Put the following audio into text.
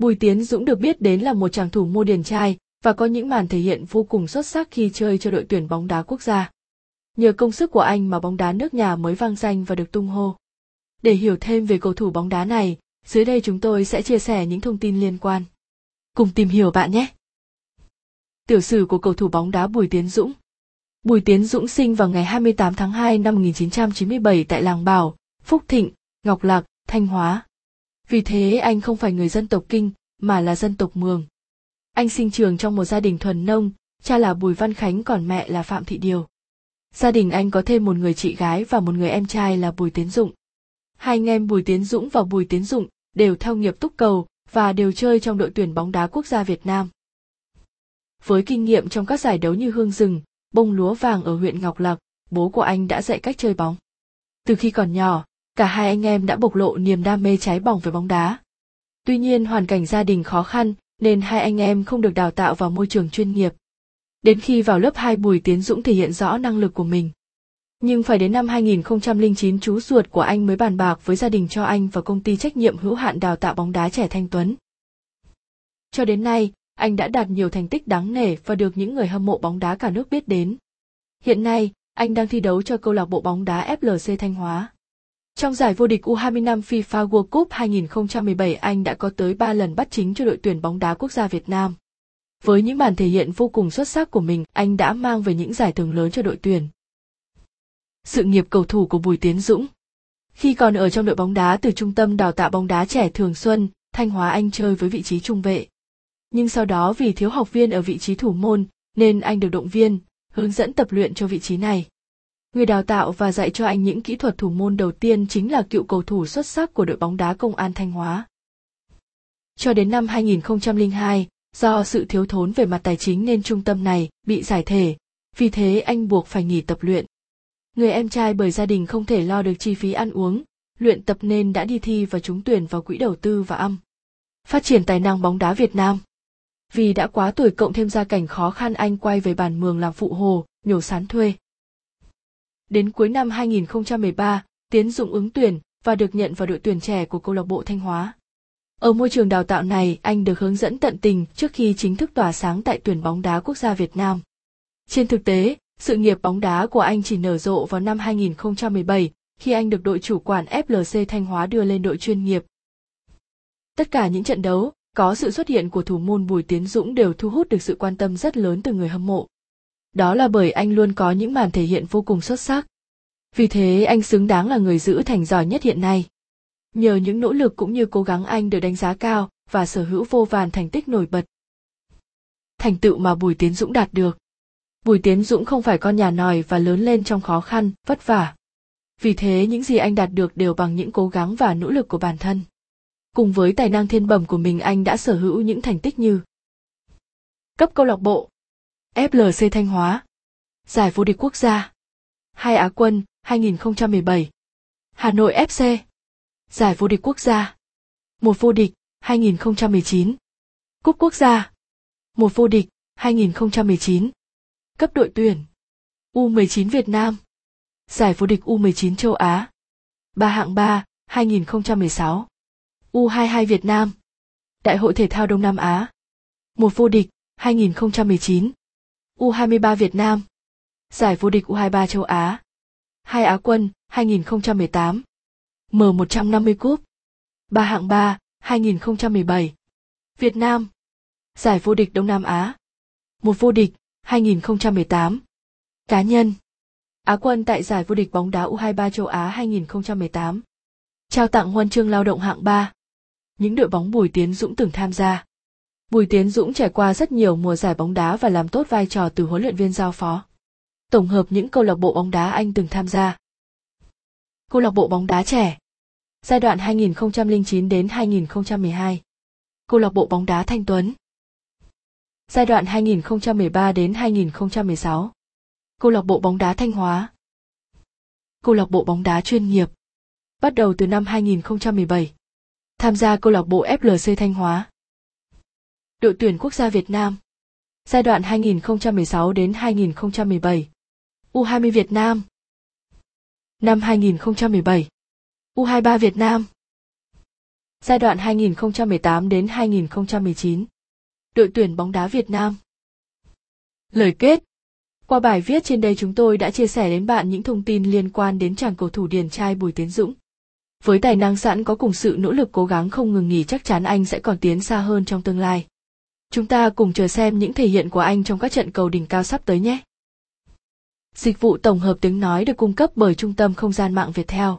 Bùi Tiến Dũng được biết đến là một chàng thủ môn điển trai và có những màn thể hiện vô cùng xuất sắc khi chơi cho đội tuyển bóng đá quốc gia. Nhờ công sức của anh mà bóng đá nước nhà mới vang danh và được tung hô. Để hiểu thêm về cầu thủ bóng đá này, dưới đây chúng tôi sẽ chia sẻ những thông tin liên quan. Cùng tìm hiểu bạn nhé! Tiểu sử của cầu thủ bóng đá Bùi Tiến Dũng Bùi Tiến Dũng sinh vào ngày 28 tháng 2 năm 1997 tại làng Bảo, Phúc Thịnh, Ngọc Lạc, Thanh Hóa. Vì thế anh không phải người dân tộc Kinh, mà là dân tộc Mường. Anh sinh trường trong một gia đình thuần nông, cha là Bùi Văn Khánh còn mẹ là Phạm Thị Điều. Gia đình anh có thêm một người chị gái và một người em trai là Bùi Tiến Dụng. Hai anh em Bùi Tiến Dũng và Bùi Tiến Dụng đều theo nghiệp túc cầu và đều chơi trong đội tuyển bóng đá quốc gia Việt Nam. Với kinh nghiệm trong các giải đấu như Hương Rừng, Bông Lúa Vàng ở huyện Ngọc Lặc, bố của anh đã dạy cách chơi bóng. Từ khi còn nhỏ, cả hai anh em đã bộc lộ niềm đam mê cháy bỏng với bóng đá. Tuy nhiên hoàn cảnh gia đình khó khăn nên hai anh em không được đào tạo vào môi trường chuyên nghiệp. Đến khi vào lớp 2 Bùi Tiến Dũng thể hiện rõ năng lực của mình. Nhưng phải đến năm 2009 chú ruột của anh mới bàn bạc với gia đình cho anh vào công ty trách nhiệm hữu hạn đào tạo bóng đá trẻ Thanh Tuấn. Cho đến nay, anh đã đạt nhiều thành tích đáng nể và được những người hâm mộ bóng đá cả nước biết đến. Hiện nay, anh đang thi đấu cho câu lạc bộ bóng đá FLC Thanh Hóa. Trong giải vô địch U20 năm FIFA World Cup 2017 anh đã có tới 3 lần bắt chính cho đội tuyển bóng đá quốc gia Việt Nam. Với những màn thể hiện vô cùng xuất sắc của mình, anh đã mang về những giải thưởng lớn cho đội tuyển. Sự nghiệp cầu thủ của Bùi Tiến Dũng Khi còn ở trong đội bóng đá từ trung tâm đào tạo bóng đá trẻ Thường Xuân, Thanh Hóa anh chơi với vị trí trung vệ. Nhưng sau đó vì thiếu học viên ở vị trí thủ môn, nên anh được động viên, hướng dẫn tập luyện cho vị trí này. Người đào tạo và dạy cho anh những kỹ thuật thủ môn đầu tiên chính là cựu cầu thủ xuất sắc của đội bóng đá Công an Thanh Hóa. Cho đến năm 2002, do sự thiếu thốn về mặt tài chính nên trung tâm này bị giải thể, vì thế anh buộc phải nghỉ tập luyện. Người em trai bởi gia đình không thể lo được chi phí ăn uống, luyện tập nên đã đi thi và trúng tuyển vào quỹ đầu tư và âm. Phát triển tài năng bóng đá Việt Nam. Vì đã quá tuổi cộng thêm gia cảnh khó khăn anh quay về bản mường làm phụ hồ, nhổ sán thuê. Đến cuối năm 2013, Tiến Dũng ứng tuyển và được nhận vào đội tuyển trẻ của câu lạc bộ Thanh Hóa. Ở môi trường đào tạo này, anh được hướng dẫn tận tình trước khi chính thức tỏa sáng tại tuyển bóng đá quốc gia Việt Nam. Trên thực tế, sự nghiệp bóng đá của anh chỉ nở rộ vào năm 2017 khi anh được đội chủ quản FLC Thanh Hóa đưa lên đội chuyên nghiệp. Tất cả những trận đấu có sự xuất hiện của thủ môn Bùi Tiến Dũng đều thu hút được sự quan tâm rất lớn từ người hâm mộ. Đó là bởi anh luôn có những màn thể hiện vô cùng xuất sắc. Vì thế anh xứng đáng là người giữ thành giỏi nhất hiện nay. Nhờ những nỗ lực cũng như cố gắng anh được đánh giá cao và sở hữu vô vàn thành tích nổi bật. Thành tựu mà Bùi Tiến Dũng đạt được. Bùi Tiến Dũng không phải con nhà nòi và lớn lên trong khó khăn, vất vả. Vì thế những gì anh đạt được đều bằng những cố gắng và nỗ lực của bản thân. Cùng với tài năng thiên bẩm của mình anh đã sở hữu những thành tích như Cấp câu lạc bộ FLC Thanh Hóa, Giải vô địch quốc gia, Hai Á quân 2017 Hà Nội FC Giải vô địch quốc gia, Một vô địch 2019 Cúp quốc gia, Một vô địch 2019 Cấp đội tuyển U19 Việt Nam, Giải vô địch U19 châu Á, Ba hạng 3 2016 U22 Việt Nam, Đại hội thể thao Đông Nam Á, Một vô địch 2019 U23 Việt Nam, Giải vô địch U23 châu Á, Hai Á quân 2018 M150 Cúp, Ba hạng 3 2017 Việt Nam, Giải vô địch Đông Nam Á, Một vô địch 2018 Cá nhân, Á quân tại giải vô địch bóng đá U23 châu Á 2018 Trao tặng huân chương lao động hạng 3 Những đội bóng Bùi Tiến Dũng từng tham gia. Bùi Tiến Dũng trải qua rất nhiều mùa giải bóng đá và làm tốt vai trò từ huấn luyện viên giao phó. Tổng hợp những câu lạc bộ bóng đá anh từng tham gia. Câu lạc bộ bóng đá trẻ. Giai đoạn 2009 đến 2012. Câu lạc bộ bóng đá Thanh Tuấn. Giai đoạn 2013 đến 2016. Câu lạc bộ bóng đá Thanh Hóa. Câu lạc bộ bóng đá chuyên nghiệp. Bắt đầu từ năm 2017. Tham gia câu lạc bộ FLC Thanh Hóa đội tuyển quốc gia Việt Nam. Giai đoạn 2016 đến 2017. U20 Việt Nam. Năm 2017. U23 Việt Nam. Giai đoạn 2018 đến 2019. Đội tuyển bóng đá Việt Nam. Lời kết Qua bài viết trên đây chúng tôi đã chia sẻ đến bạn những thông tin liên quan đến chàng cầu thủ điển trai Bùi Tiến Dũng. Với tài năng sẵn có cùng sự nỗ lực cố gắng không ngừng nghỉ chắc chắn anh sẽ còn tiến xa hơn trong tương lai. Chúng ta cùng chờ xem những thể hiện của anh trong các trận cầu đỉnh cao sắp tới nhé. Dịch vụ tổng hợp tiếng nói được cung cấp bởi Trung tâm Không gian mạng viettel.